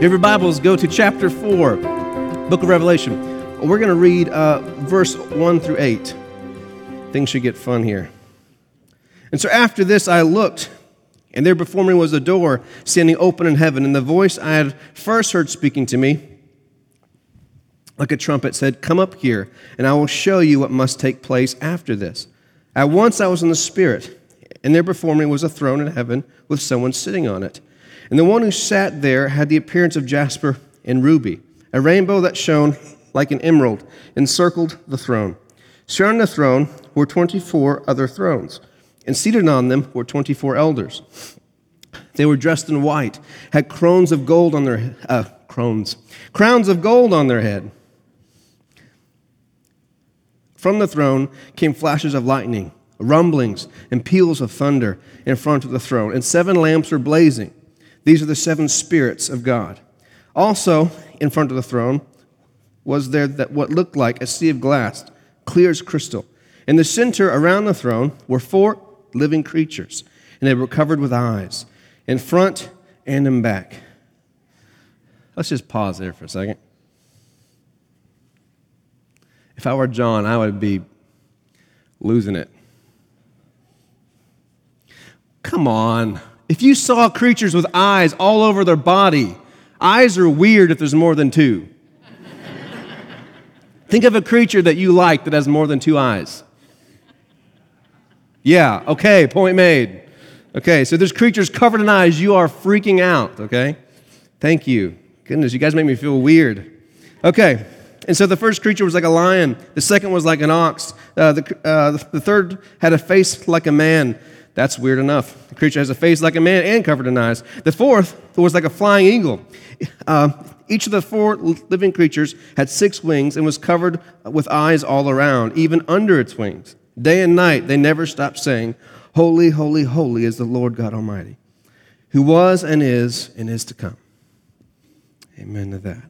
If your Bibles go to chapter 4, book of Revelation. We're going to read uh, verse 1 through 8. Things should get fun here. And so after this, I looked, and there before me was a door standing open in heaven, and the voice I had first heard speaking to me, like a trumpet, said, Come up here, and I will show you what must take place after this. At once I was in the Spirit, and there before me was a throne in heaven with someone sitting on it. And the one who sat there had the appearance of jasper and ruby. A rainbow that shone like an emerald encircled the throne. Surrounding the throne were 24 other thrones, and seated on them were 24 elders. They were dressed in white, had crowns of gold on their uh, crowns, crowns of gold on their head. From the throne came flashes of lightning, rumblings, and peals of thunder in front of the throne, and seven lamps were blazing. These are the seven spirits of God. Also, in front of the throne was there that what looked like a sea of glass, clear as crystal. In the center around the throne were four living creatures, and they were covered with eyes, in front and in back. Let's just pause there for a second. If I were John, I would be losing it. Come on. If you saw creatures with eyes all over their body, eyes are weird if there's more than two. Think of a creature that you like that has more than two eyes. Yeah, okay, point made. Okay, so there's creatures covered in eyes. You are freaking out, okay? Thank you. Goodness, you guys make me feel weird. Okay, and so the first creature was like a lion, the second was like an ox, uh, the, uh, the third had a face like a man. That's weird enough. The creature has a face like a man and covered in eyes. The fourth was like a flying eagle. Uh, each of the four living creatures had six wings and was covered with eyes all around, even under its wings. Day and night they never stopped saying, Holy, holy, holy is the Lord God Almighty, who was and is and is to come. Amen to that.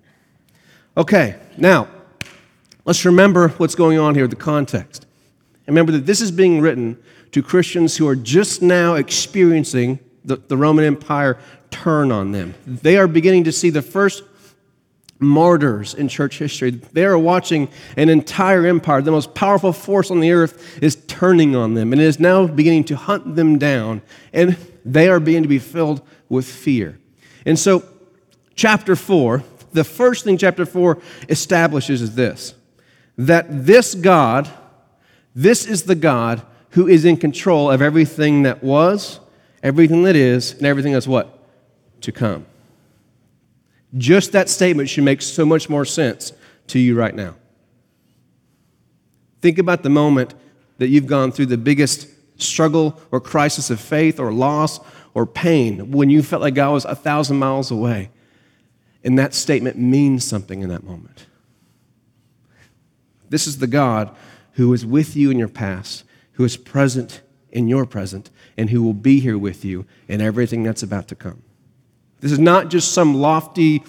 Okay, now let's remember what's going on here, the context. Remember that this is being written to Christians who are just now experiencing the, the Roman Empire turn on them. They are beginning to see the first martyrs in church history. They are watching an entire empire, the most powerful force on the earth, is turning on them and is now beginning to hunt them down, and they are beginning to be filled with fear. And so, chapter 4, the first thing chapter 4 establishes is this that this God, this is the God who is in control of everything that was, everything that is, and everything that's what? To come. Just that statement should make so much more sense to you right now. Think about the moment that you've gone through the biggest struggle or crisis of faith or loss or pain when you felt like God was a thousand miles away. And that statement means something in that moment. This is the God who is with you in your past who is present in your present and who will be here with you in everything that's about to come. This is not just some lofty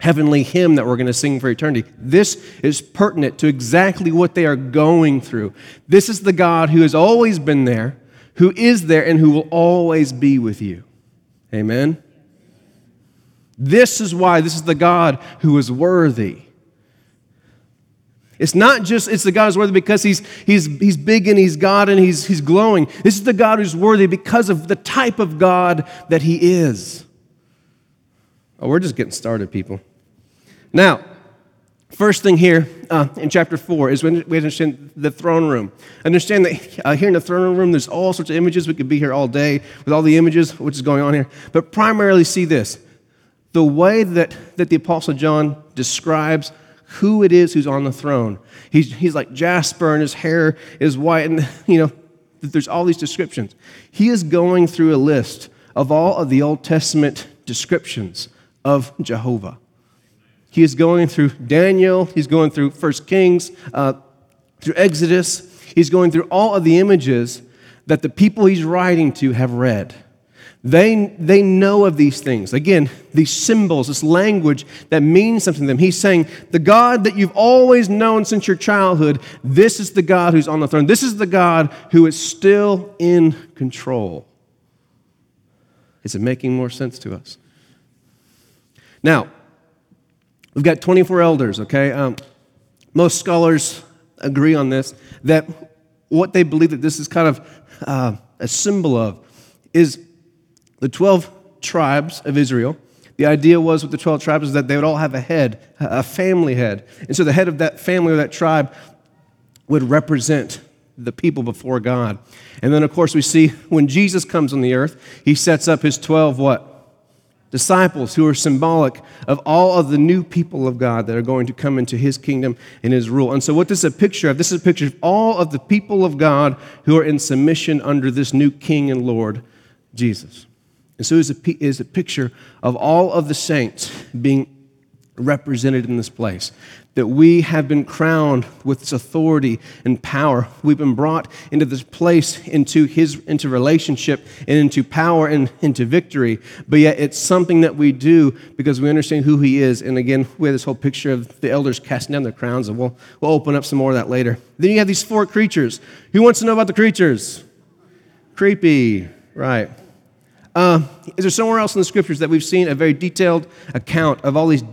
heavenly hymn that we're going to sing for eternity. This is pertinent to exactly what they are going through. This is the God who has always been there, who is there, and who will always be with you. Amen? This is why this is the God who is worthy. It's not just it's the God who's worthy because he's, he's, he's big and he's God and he's, he's glowing. This is the God who's worthy because of the type of God that he is. Oh, we're just getting started, people. Now, first thing here uh, in chapter 4 is when we understand the throne room. Understand that uh, here in the throne room, there's all sorts of images. We could be here all day with all the images, which is going on here. But primarily, see this the way that, that the Apostle John describes who it is who's on the throne. He's, he's like Jasper and his hair is white, and you know, there's all these descriptions. He is going through a list of all of the Old Testament descriptions of Jehovah. He is going through Daniel, he's going through First Kings, uh, through Exodus, he's going through all of the images that the people he's writing to have read. They, they know of these things. Again, these symbols, this language that means something to them. He's saying, The God that you've always known since your childhood, this is the God who's on the throne. This is the God who is still in control. Is it making more sense to us? Now, we've got 24 elders, okay? Um, most scholars agree on this that what they believe that this is kind of uh, a symbol of is the 12 tribes of Israel. The idea was with the 12 tribes is that they would all have a head, a family head. And so the head of that family or that tribe would represent the people before God. And then, of course, we see when Jesus comes on the earth, he sets up his 12 what? Disciples who are symbolic of all of the new people of God that are going to come into his kingdom and his rule. And so, what this is a picture of, this is a picture of all of the people of God who are in submission under this new King and Lord, Jesus. And so, it is a, is a picture of all of the saints being represented in this place. That we have been crowned with this authority and power. We've been brought into this place, into his into relationship and into power and into victory. But yet it's something that we do because we understand who he is. And again, we have this whole picture of the elders casting down their crowns, and we'll, we'll open up some more of that later. Then you have these four creatures. Who wants to know about the creatures? Creepy, right. Uh, is there somewhere else in the scriptures that we've seen a very detailed account of all these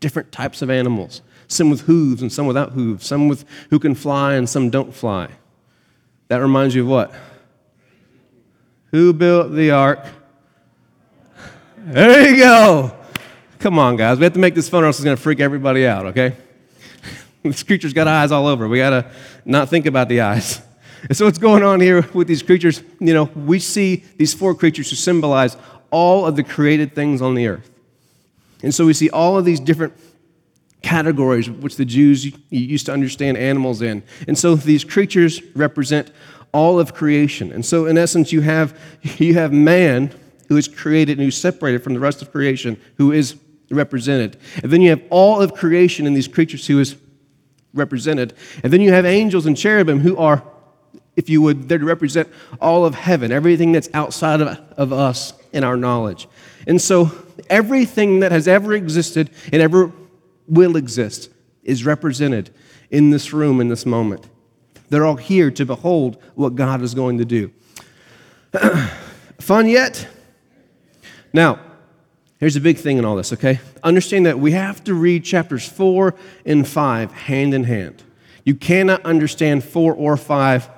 different types of animals, some with hooves and some without hooves, some with who can fly and some don't fly. That reminds you of what? Who built the ark? There you go. Come on, guys. We have to make this fun or else it's going to freak everybody out, okay? this creature's got eyes all over. We got to not think about the eyes. And so, what's going on here with these creatures? You know, we see these four creatures who symbolize all of the created things on the earth. And so we see all of these different categories which the Jews used to understand animals in. And so these creatures represent all of creation. And so in essence you have you have man who is created and who's separated from the rest of creation who is represented. And then you have all of creation in these creatures who is represented. And then you have angels and cherubim who are if you would, they're to represent all of heaven, everything that's outside of, of us in our knowledge. And so everything that has ever existed and ever will exist is represented in this room in this moment. They're all here to behold what God is going to do. Fun yet? Now, here's a big thing in all this, okay? Understand that we have to read chapters 4 and 5 hand in hand. You cannot understand 4 or 5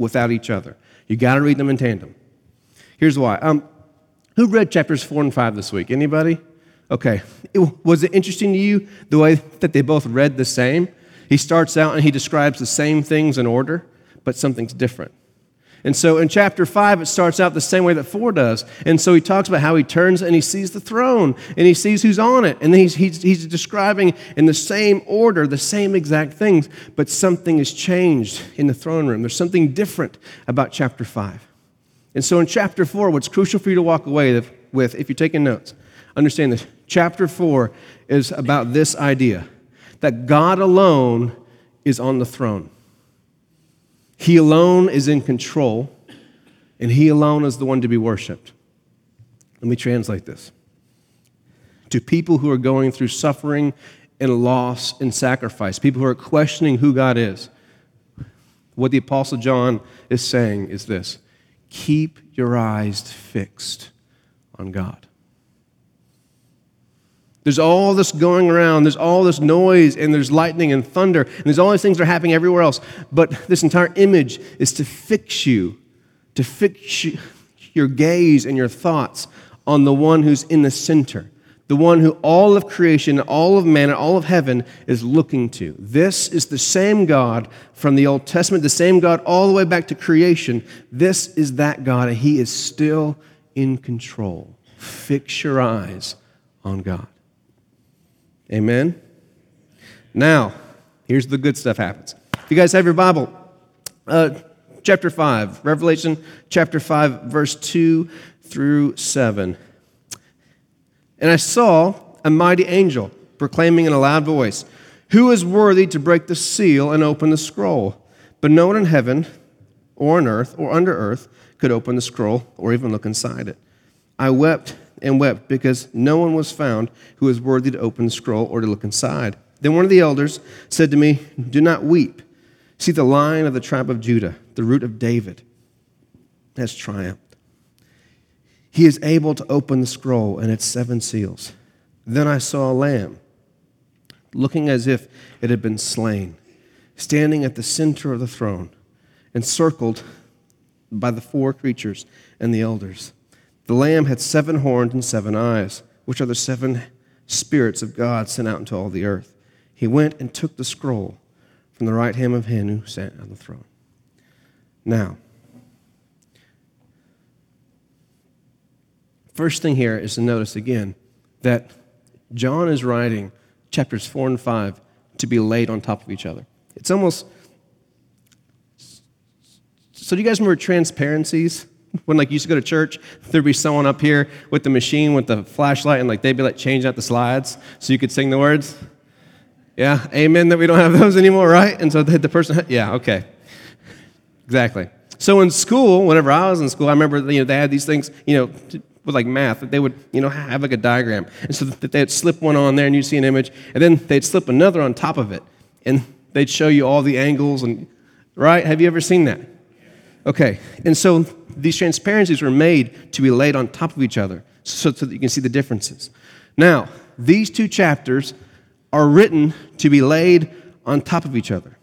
without each other. You got to read them in tandem. Here's why. Um, who read chapters 4 and 5 this week? Anybody? Okay. It, was it interesting to you the way that they both read the same? He starts out and he describes the same things in order, but something's different. And so in chapter 5, it starts out the same way that 4 does. And so he talks about how he turns and he sees the throne and he sees who's on it. And then he's, he's, he's describing in the same order the same exact things, but something has changed in the throne room. There's something different about chapter 5. And so in chapter 4, what's crucial for you to walk away with, if you're taking notes, understand this. Chapter 4 is about this idea that God alone is on the throne. He alone is in control, and He alone is the one to be worshiped. Let me translate this. To people who are going through suffering and loss and sacrifice, people who are questioning who God is, what the Apostle John is saying is this keep your eyes fixed on God. There's all this going around, there's all this noise, and there's lightning and thunder, and there's all these things that are happening everywhere else. But this entire image is to fix you, to fix you, your gaze and your thoughts on the one who's in the center, the one who all of creation, all of man, and all of heaven is looking to. This is the same God from the Old Testament, the same God all the way back to creation. This is that God, and He is still in control. Fix your eyes on God. Amen? Now, here's the good stuff happens. If you guys have your Bible, uh, chapter 5, Revelation chapter 5, verse 2 through 7. And I saw a mighty angel proclaiming in a loud voice, Who is worthy to break the seal and open the scroll? But no one in heaven or on earth or under earth could open the scroll or even look inside it. I wept and wept because no one was found who was worthy to open the scroll or to look inside. Then one of the elders said to me, Do not weep. See, the lion of the tribe of Judah, the root of David, has triumphed. He is able to open the scroll and its seven seals. Then I saw a lamb, looking as if it had been slain, standing at the center of the throne, encircled by the four creatures and the elders. The lamb had seven horns and seven eyes, which are the seven spirits of God sent out into all the earth. He went and took the scroll from the right hand of him who sat on the throne. Now, first thing here is to notice again that John is writing chapters 4 and 5 to be laid on top of each other. It's almost. So, do you guys remember transparencies? When like you used to go to church, there'd be someone up here with the machine with the flashlight, and like they'd be like changing out the slides so you could sing the words. Yeah, amen that we don't have those anymore, right? And so the person, yeah, okay, exactly. So in school, whenever I was in school, I remember you know they had these things, you know, with like math, that they would, you know, have like a diagram. And so that they'd slip one on there and you'd see an image, and then they'd slip another on top of it. And they'd show you all the angles and right? Have you ever seen that? Okay. And so these transparencies were made to be laid on top of each other so, so that you can see the differences. Now, these two chapters are written to be laid on top of each other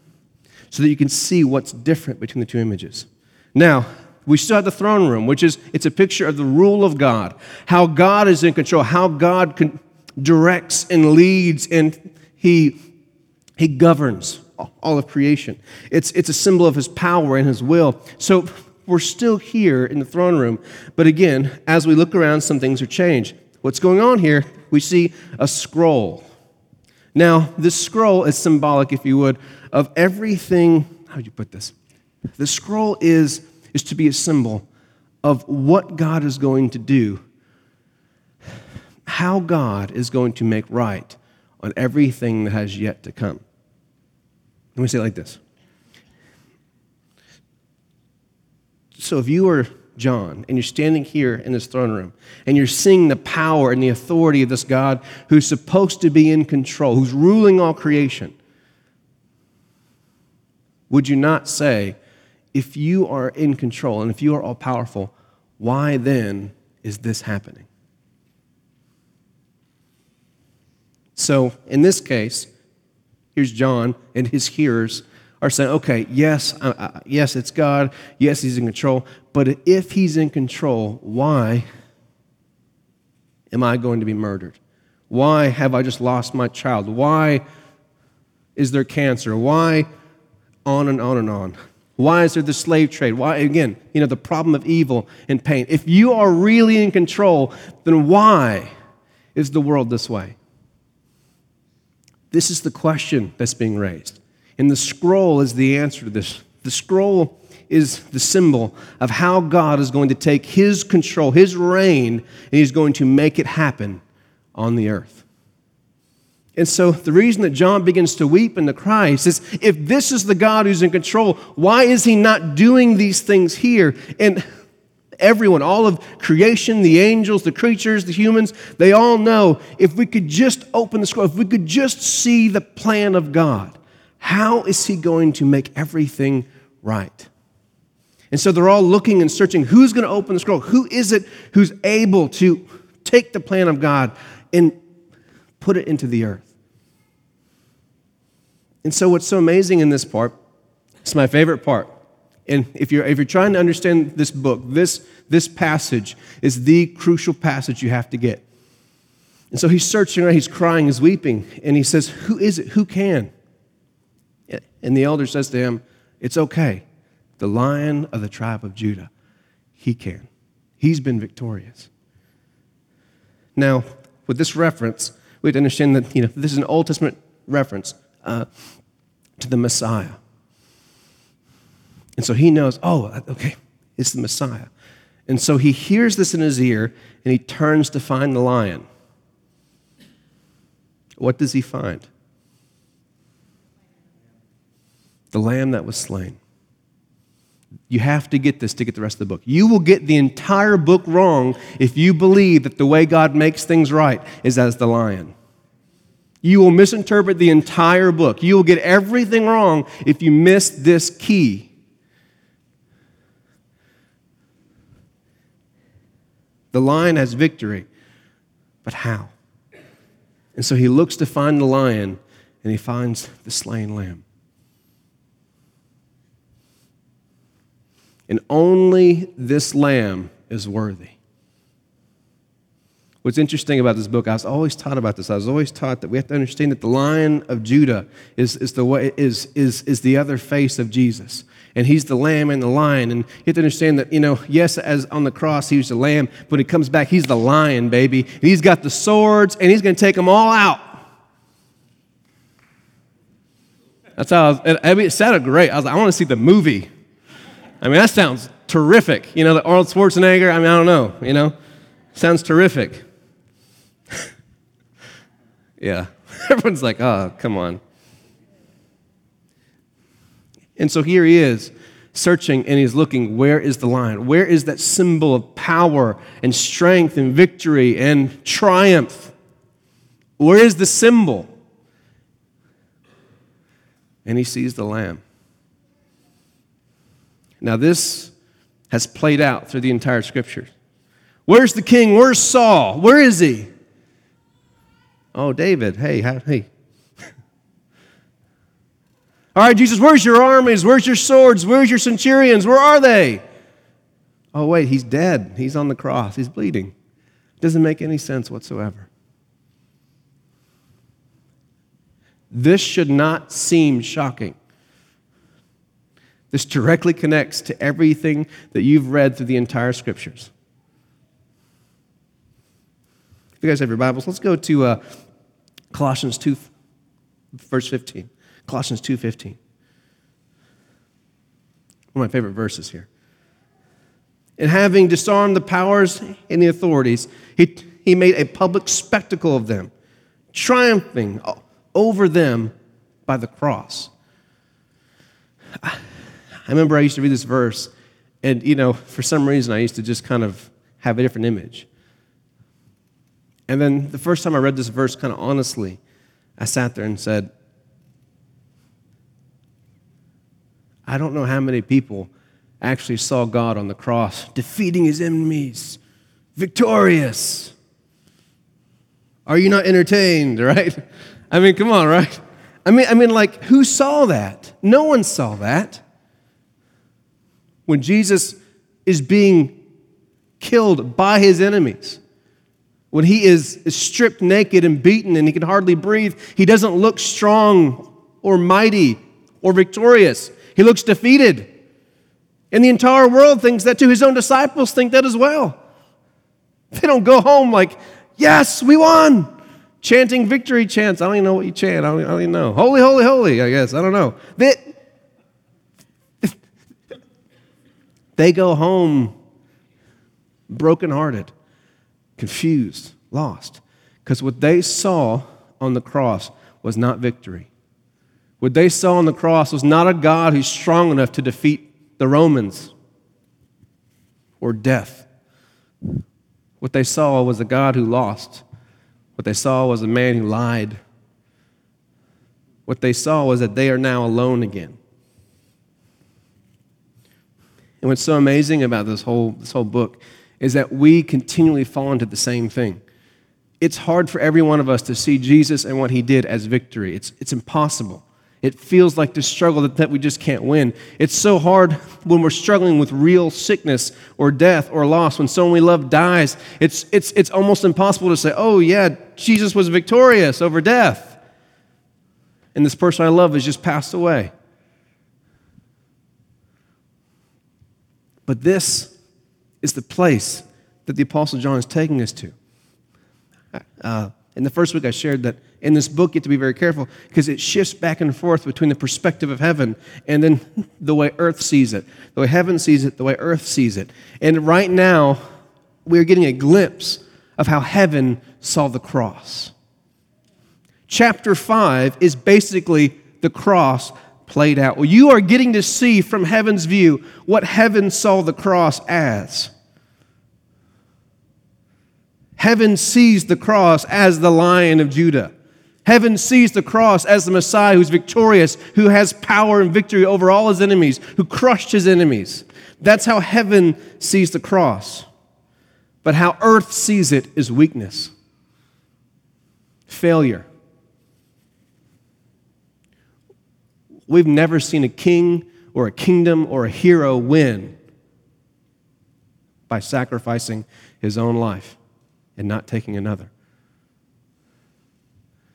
so that you can see what's different between the two images. Now, we still have the throne room, which is it's a picture of the rule of God, how God is in control, how God directs and leads and he, he governs all of creation. It's, it's a symbol of his power and his will. So we're still here in the throne room. But again, as we look around, some things are changed. What's going on here? We see a scroll. Now, this scroll is symbolic, if you would, of everything. How would you put this? The scroll is is to be a symbol of what God is going to do, how God is going to make right on everything that has yet to come. Let me say it like this. So if you are John and you're standing here in this throne room and you're seeing the power and the authority of this God who's supposed to be in control, who's ruling all creation, would you not say, if you are in control and if you are all powerful, why then is this happening? So, in this case, here's John and his hearers are saying, okay, yes, uh, uh, yes, it's God. Yes, he's in control. But if he's in control, why am I going to be murdered? Why have I just lost my child? Why is there cancer? Why on and on and on? Why is there the slave trade? Why, again, you know, the problem of evil and pain. If you are really in control, then why is the world this way? This is the question that's being raised. And the scroll is the answer to this. The scroll is the symbol of how God is going to take his control, his reign, and he's going to make it happen on the earth. And so the reason that John begins to weep and to cry is if this is the God who's in control, why is he not doing these things here? And everyone, all of creation, the angels, the creatures, the humans, they all know if we could just open the scroll, if we could just see the plan of God, how is he going to make everything right? And so they're all looking and searching who's going to open the scroll? Who is it who's able to take the plan of God and put it into the earth? And so, what's so amazing in this part, it's my favorite part. And if you're, if you're trying to understand this book, this, this passage is the crucial passage you have to get. And so he's searching around, he's crying, he's weeping, and he says, Who is it? Who can? And the elder says to him, It's okay. The lion of the tribe of Judah, he can. He's been victorious. Now, with this reference, we have to understand that you know, this is an Old Testament reference uh, to the Messiah. And so he knows, oh, okay, it's the Messiah. And so he hears this in his ear and he turns to find the lion. What does he find? The lamb that was slain. You have to get this to get the rest of the book. You will get the entire book wrong if you believe that the way God makes things right is as the lion. You will misinterpret the entire book. You will get everything wrong if you miss this key. The lion has victory, but how? And so he looks to find the lion, and he finds the slain lamb. And only this lamb is worthy. What's interesting about this book, I was always taught about this. I was always taught that we have to understand that the Lion of Judah is, is, the, way, is, is, is the other face of Jesus. And he's the lamb and the lion. And you have to understand that, you know, yes, as on the cross, he was the lamb, but when he comes back, he's the lion, baby. And he's got the swords, and he's going to take them all out. That's how I, was, I mean, it sounded great. I was like, I want to see the movie. I mean, that sounds terrific. You know, the Arnold Schwarzenegger, I mean, I don't know, you know, sounds terrific. yeah. Everyone's like, oh, come on. And so here he is searching and he's looking where is the lion? Where is that symbol of power and strength and victory and triumph? Where is the symbol? And he sees the lamb. Now, this has played out through the entire scriptures. Where's the king? Where's Saul? Where is he? Oh, David. Hey, hey. All right, Jesus, where's your armies? Where's your swords? Where's your centurions? Where are they? Oh, wait, he's dead. He's on the cross. He's bleeding. Doesn't make any sense whatsoever. This should not seem shocking. This directly connects to everything that you've read through the entire scriptures. If you guys have your Bibles, let's go to uh, Colossians 2, verse 15. Colossians 2.15. One of my favorite verses here. And having disarmed the powers and the authorities, he, he made a public spectacle of them, triumphing over them by the cross. I remember I used to read this verse, and you know, for some reason, I used to just kind of have a different image. And then the first time I read this verse, kind of honestly, I sat there and said, I don't know how many people actually saw God on the cross defeating his enemies, victorious. Are you not entertained, right? I mean, come on, right? I mean, I mean, like, who saw that? No one saw that when Jesus is being killed by his enemies, when he is stripped naked and beaten and he can hardly breathe, he doesn't look strong or mighty or victorious. He looks defeated. And the entire world thinks that too. His own disciples think that as well. They don't go home like, yes, we won. Chanting victory chants. I don't even know what you chant. I don't, I don't even know. Holy, holy, holy, I guess. I don't know. They, They go home brokenhearted, confused, lost. Because what they saw on the cross was not victory. What they saw on the cross was not a God who's strong enough to defeat the Romans or death. What they saw was a God who lost. What they saw was a man who lied. What they saw was that they are now alone again. And what's so amazing about this whole, this whole book is that we continually fall into the same thing. It's hard for every one of us to see Jesus and what he did as victory. It's, it's impossible. It feels like this struggle that, that we just can't win. It's so hard when we're struggling with real sickness or death or loss, when someone we love dies. It's, it's, it's almost impossible to say, oh, yeah, Jesus was victorious over death. And this person I love has just passed away. But this is the place that the Apostle John is taking us to. Uh, in the first week, I shared that in this book, you have to be very careful because it shifts back and forth between the perspective of heaven and then the way earth sees it. The way heaven sees it, the way earth sees it. And right now, we're getting a glimpse of how heaven saw the cross. Chapter 5 is basically the cross played out. Well, you are getting to see from heaven's view what heaven saw the cross as. Heaven sees the cross as the lion of Judah. Heaven sees the cross as the Messiah who's victorious, who has power and victory over all his enemies, who crushed his enemies. That's how heaven sees the cross. But how earth sees it is weakness. failure. We've never seen a king or a kingdom or a hero win by sacrificing his own life and not taking another.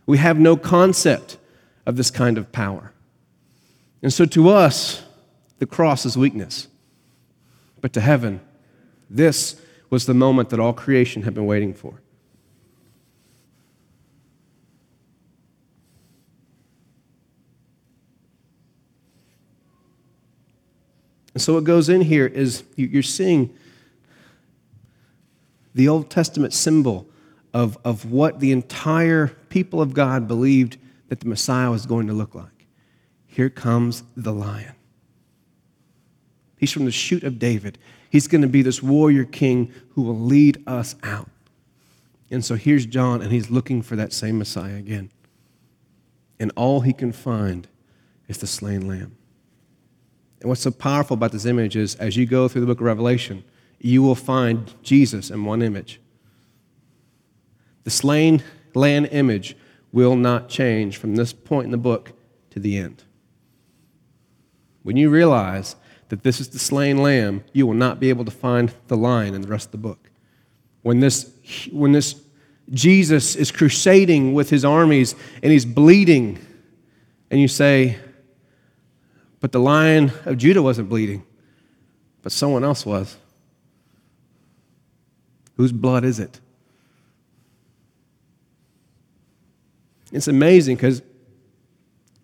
We have no concept of this kind of power. And so to us, the cross is weakness. But to heaven, this was the moment that all creation had been waiting for. And so what goes in here is you're seeing the Old Testament symbol of, of what the entire people of God believed that the Messiah was going to look like. Here comes the lion. He's from the shoot of David. He's going to be this warrior king who will lead us out. And so here's John, and he's looking for that same Messiah again. And all he can find is the slain lamb. And what's so powerful about this image is as you go through the book of Revelation, you will find Jesus in one image. The slain lamb image will not change from this point in the book to the end. When you realize that this is the slain lamb, you will not be able to find the lion in the rest of the book. When this, when this Jesus is crusading with his armies and he's bleeding, and you say, but the lion of Judah wasn't bleeding, but someone else was. Whose blood is it? It's amazing because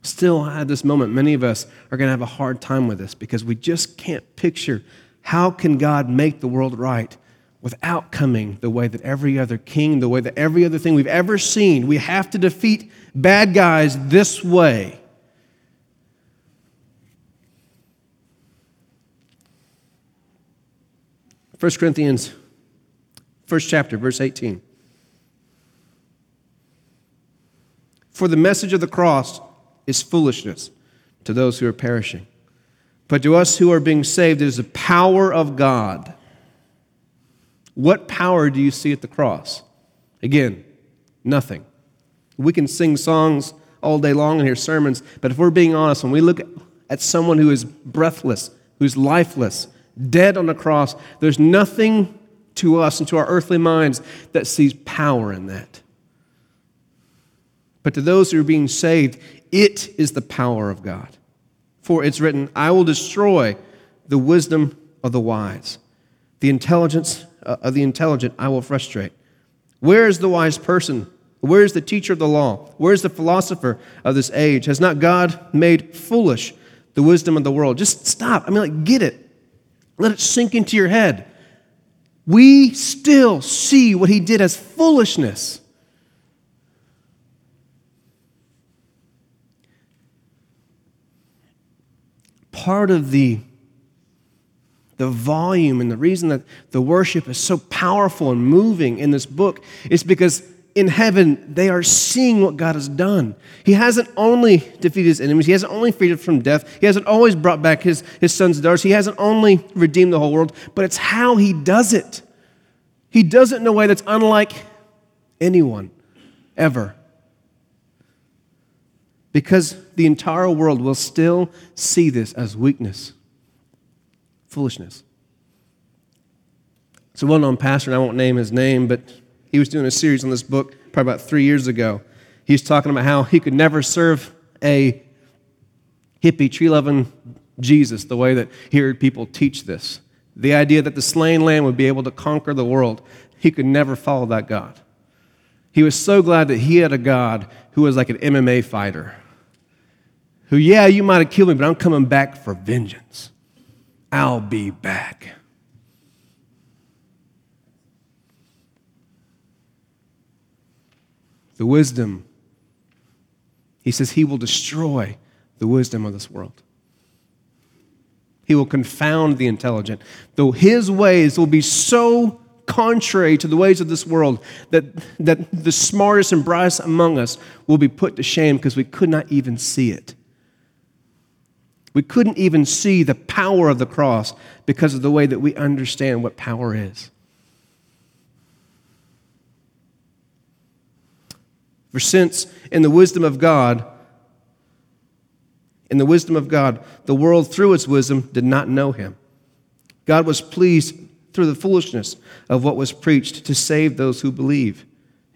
still at this moment, many of us are going to have a hard time with this because we just can't picture how can God make the world right without coming the way that every other king, the way that every other thing we've ever seen. We have to defeat bad guys this way. First Corinthians First chapter, verse 18. For the message of the cross is foolishness to those who are perishing. But to us who are being saved, it is the power of God. What power do you see at the cross? Again, nothing. We can sing songs all day long and hear sermons, but if we're being honest, when we look at someone who is breathless, who's lifeless, dead on the cross, there's nothing to us and to our earthly minds that sees power in that. But to those who are being saved, it is the power of God. For it's written, I will destroy the wisdom of the wise, the intelligence uh, of the intelligent I will frustrate. Where is the wise person? Where is the teacher of the law? Where is the philosopher of this age? Has not God made foolish the wisdom of the world? Just stop. I mean, like, get it. Let it sink into your head we still see what he did as foolishness. Part of the, the volume and the reason that the worship is so powerful and moving in this book is because in heaven, they are seeing what God has done. He hasn't only defeated his enemies, He hasn't only freed us from death, He hasn't always brought back His, his sons and daughters, He hasn't only redeemed the whole world, but it's how He does it. He does it in a way that's unlike anyone ever. Because the entire world will still see this as weakness, foolishness. It's a well known pastor, and I won't name his name, but he was doing a series on this book probably about three years ago. He was talking about how he could never serve a hippie, tree loving Jesus the way that he heard people teach this. The idea that the slain lamb would be able to conquer the world. He could never follow that God. He was so glad that he had a God who was like an MMA fighter. Who, yeah, you might have killed me, but I'm coming back for vengeance. I'll be back. the wisdom. He says he will destroy the wisdom of this world. He will confound the intelligent. Though his ways will be so contrary to the ways of this world that, that the smartest and brightest among us will be put to shame because we could not even see it. We couldn't even see the power of the cross because of the way that we understand what power is. For since in the wisdom of God, in the wisdom of God, the world through its wisdom did not know him. God was pleased through the foolishness of what was preached to save those who believe.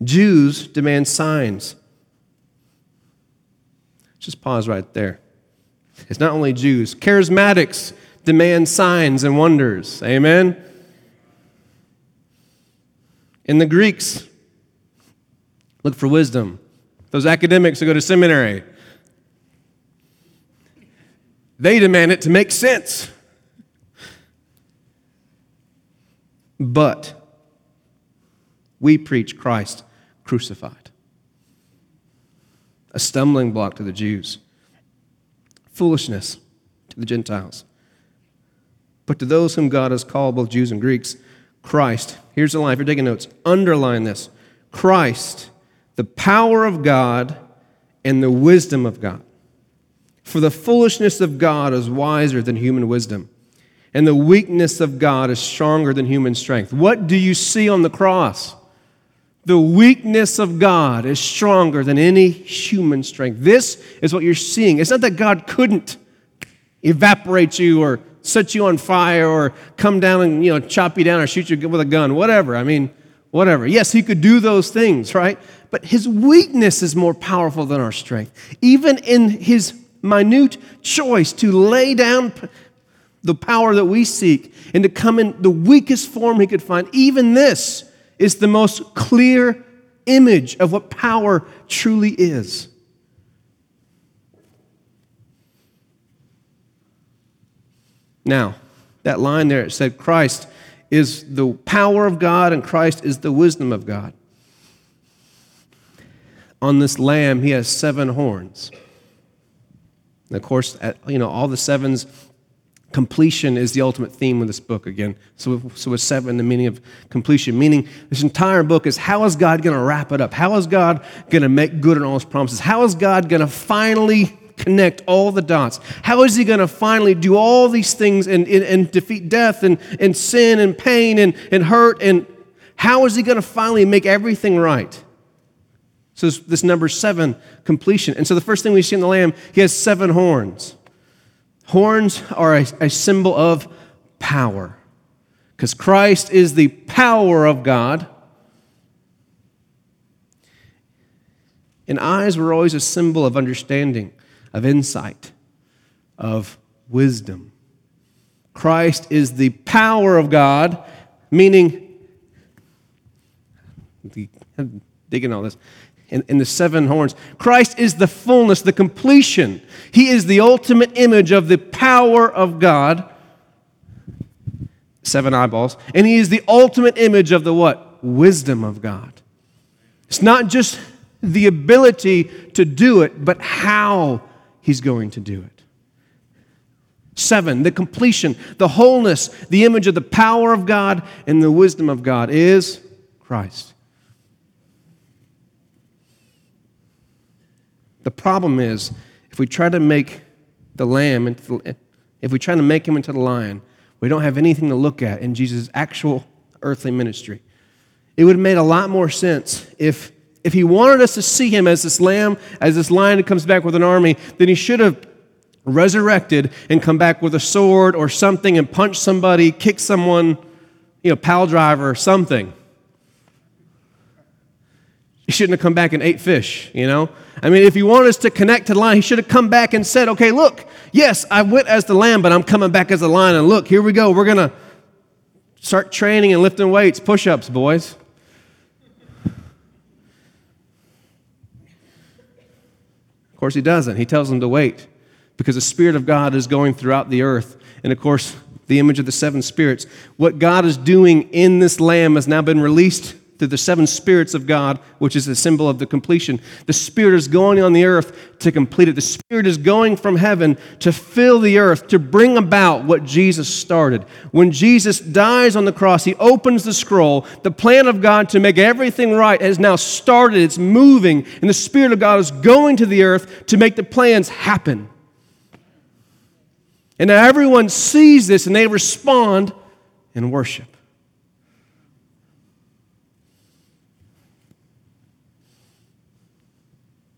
Jews demand signs. Just pause right there. It's not only Jews, charismatics demand signs and wonders. Amen? In the Greeks, look for wisdom. Those academics who go to seminary, they demand it to make sense. But we preach Christ crucified, a stumbling block to the Jews, foolishness to the Gentiles. But to those whom God has called, both Jews and Greeks, Christ, here's the line, if you're taking notes, underline this Christ, the power of God and the wisdom of God. For the foolishness of God is wiser than human wisdom, and the weakness of God is stronger than human strength. What do you see on the cross? The weakness of God is stronger than any human strength. This is what you're seeing. It's not that God couldn't evaporate you or set you on fire or come down and you know chop you down or shoot you with a gun, whatever. I mean, whatever. Yes, he could do those things, right? But his weakness is more powerful than our strength. Even in his minute choice to lay down the power that we seek and to come in the weakest form he could find, even this is the most clear image of what power truly is. Now, that line there, it said Christ is the power of God and Christ is the wisdom of God. On this lamb, he has seven horns. And of course, you know, all the sevens, completion is the ultimate theme of this book again. So, so with seven, the meaning of completion, meaning this entire book is how is God going to wrap it up? How is God going to make good on all his promises? How is God going to finally connect all the dots? How is he going to finally do all these things and, and, and defeat death and, and sin and pain and, and hurt? And how is he going to finally make everything right? So this, this number seven, completion. And so the first thing we see in the lamb, he has seven horns. Horns are a, a symbol of power because Christ is the power of God. And eyes were always a symbol of understanding of insight, of wisdom. Christ is the power of God, meaning, digging all this, in, the seven horns. Christ is the fullness, the completion. He is the ultimate image of the power of God. Seven eyeballs. And he is the ultimate image of the what? Wisdom of God. It's not just the ability to do it, but how He's going to do it. Seven, the completion, the wholeness, the image of the power of God and the wisdom of God is Christ. The problem is, if we try to make the lamb, into the, if we try to make him into the lion, we don't have anything to look at in Jesus' actual earthly ministry. It would have made a lot more sense if if he wanted us to see him as this lamb, as this lion that comes back with an army, then he should have resurrected and come back with a sword or something and punch somebody, kick someone, you know, pile driver or something. He shouldn't have come back and ate fish, you know? I mean, if he wanted us to connect to the lion, he should have come back and said, okay, look, yes, I went as the lamb, but I'm coming back as the lion. And look, here we go. We're going to start training and lifting weights, push ups, boys. Of course, he doesn't. He tells them to wait because the Spirit of God is going throughout the earth. And of course, the image of the seven spirits. What God is doing in this lamb has now been released through the seven spirits of God, which is the symbol of the completion. The Spirit is going on the earth to complete it. The Spirit is going from heaven to fill the earth, to bring about what Jesus started. When Jesus dies on the cross, he opens the scroll. The plan of God to make everything right has now started. It's moving, and the Spirit of God is going to the earth to make the plans happen. And now everyone sees this and they respond in worship.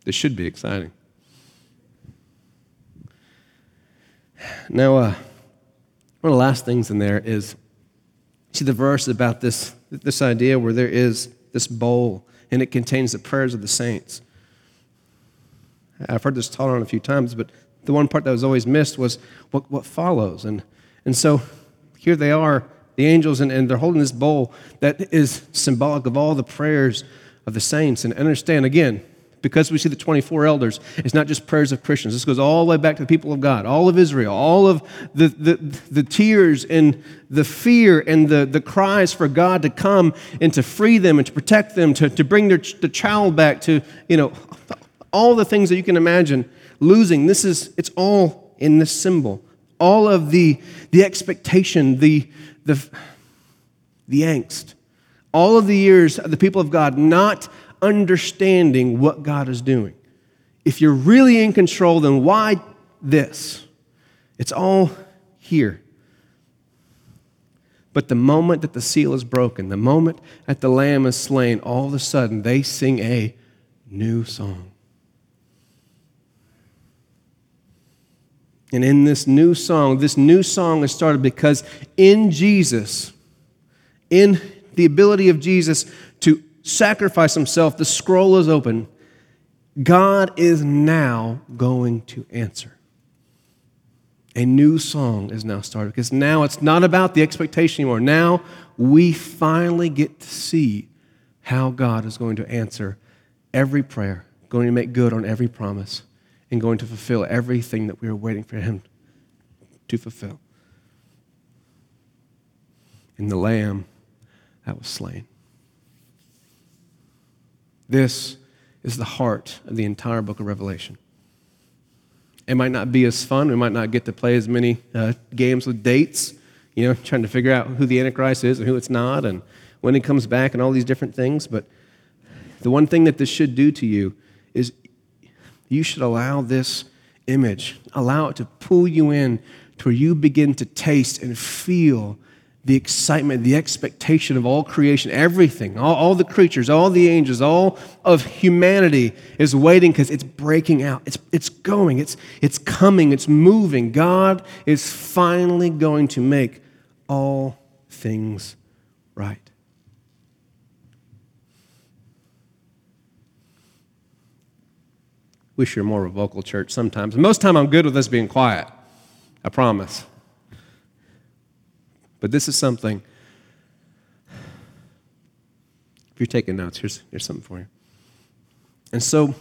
This should be exciting. Now, uh, one of the last things in there is see the verse about this, this idea where there is this bowl and it contains the prayers of the saints. I've heard this taught on a few times, but the one part that was always missed was what, what follows. And, and so here they are, the angels, and, and they're holding this bowl that is symbolic of all the prayers of the saints. And understand, again, because we see the 24 elders, it's not just prayers of Christians. This goes all the way back to the people of God, all of Israel, all of the, the, the tears and the fear and the, the cries for God to come and to free them and to protect them, to, to bring their the child back, to, you know, all the things that you can imagine losing. This is, it's all in this symbol. All of the, the expectation, the, the, the angst, all of the years of the people of God not understanding what God is doing. If you're really in control, then why this? It's all here. But the moment that the seal is broken, the moment that the lamb is slain, all of a sudden they sing a new song. And in this new song, this new song is started because in Jesus, in the ability of Jesus sacrifice himself, the scroll is open. God is now going to answer. A new song is now started because now it's not about the expectation anymore. Now we finally get to see how God is going to answer every prayer, going to make good on every promise, and going to fulfill everything that we are waiting for Him to fulfill. In the Lamb that was slain. This is the heart of the entire book of Revelation. It might not be as fun. We might not get to play as many uh, games with dates, you know, trying to figure out who the Antichrist is and who it's not and when he comes back and all these different things. But the one thing that this should do to you is you should allow this image, allow it to pull you in to where you begin to taste and feel the excitement, the expectation of all creation, everything, all, all the creatures, all the angels, all of humanity is waiting because it's breaking out. It's, it's going, it's, it's coming, it's moving. God is finally going to make all things right. Wish you're more of a vocal church sometimes. Most time I'm good with us being quiet. I promise. But this is something. If you're taking notes, here's, here's something for you. And so,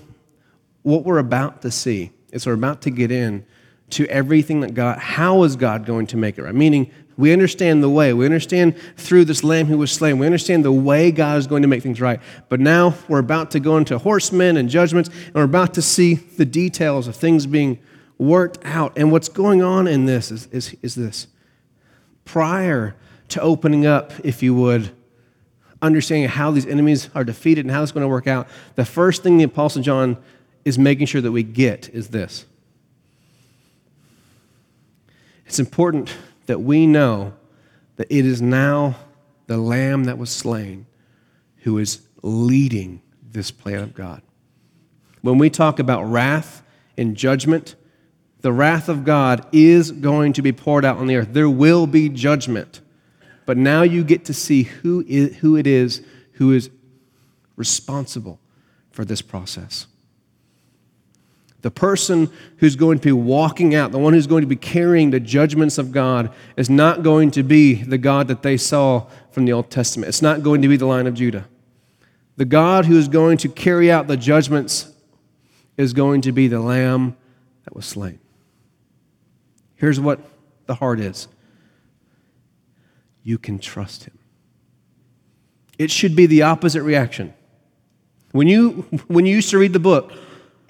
what we're about to see is we're about to get in to everything that God, how is God going to make it right? Meaning, we understand the way. We understand through this lamb who was slain. We understand the way God is going to make things right. But now we're about to go into horsemen and judgments, and we're about to see the details of things being worked out. And what's going on in this is, is, is this prior to opening up, if you would, understanding how these enemies are defeated and how it's going to work out, the first thing the Apostle John is making sure that we get is this. It's important that we know that it is now the Lamb that was slain who is leading this plan of God. When we talk about wrath and judgment, the wrath of God is going to be poured out on the earth. There will be judgment. But now you get to see who, is, who it is who is responsible for this process. The person who's going to be walking out, the one who's going to be carrying the judgments of God, is not going to be the God that they saw from the Old Testament. It's not going to be the lion of Judah. The God who is going to carry out the judgments is going to be the Lamb that was slain. Here's what the heart is you can trust him. It should be the opposite reaction. When you, when you used to read the book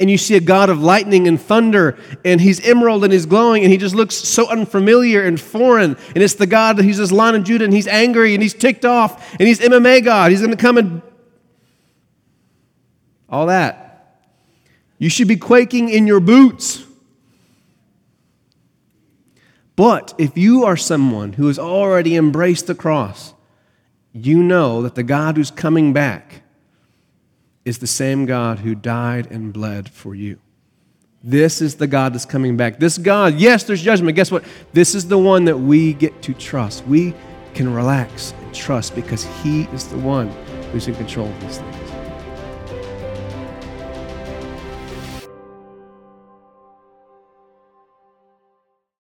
and you see a God of lightning and thunder and he's emerald and he's glowing and he just looks so unfamiliar and foreign and it's the God that he's this lion of Judah and he's angry and he's ticked off and he's MMA God. He's going to come and all that. You should be quaking in your boots. But if you are someone who has already embraced the cross, you know that the God who's coming back is the same God who died and bled for you. This is the God that's coming back. This God, yes, there's judgment. Guess what? This is the one that we get to trust. We can relax and trust because He is the one who's in control of these things.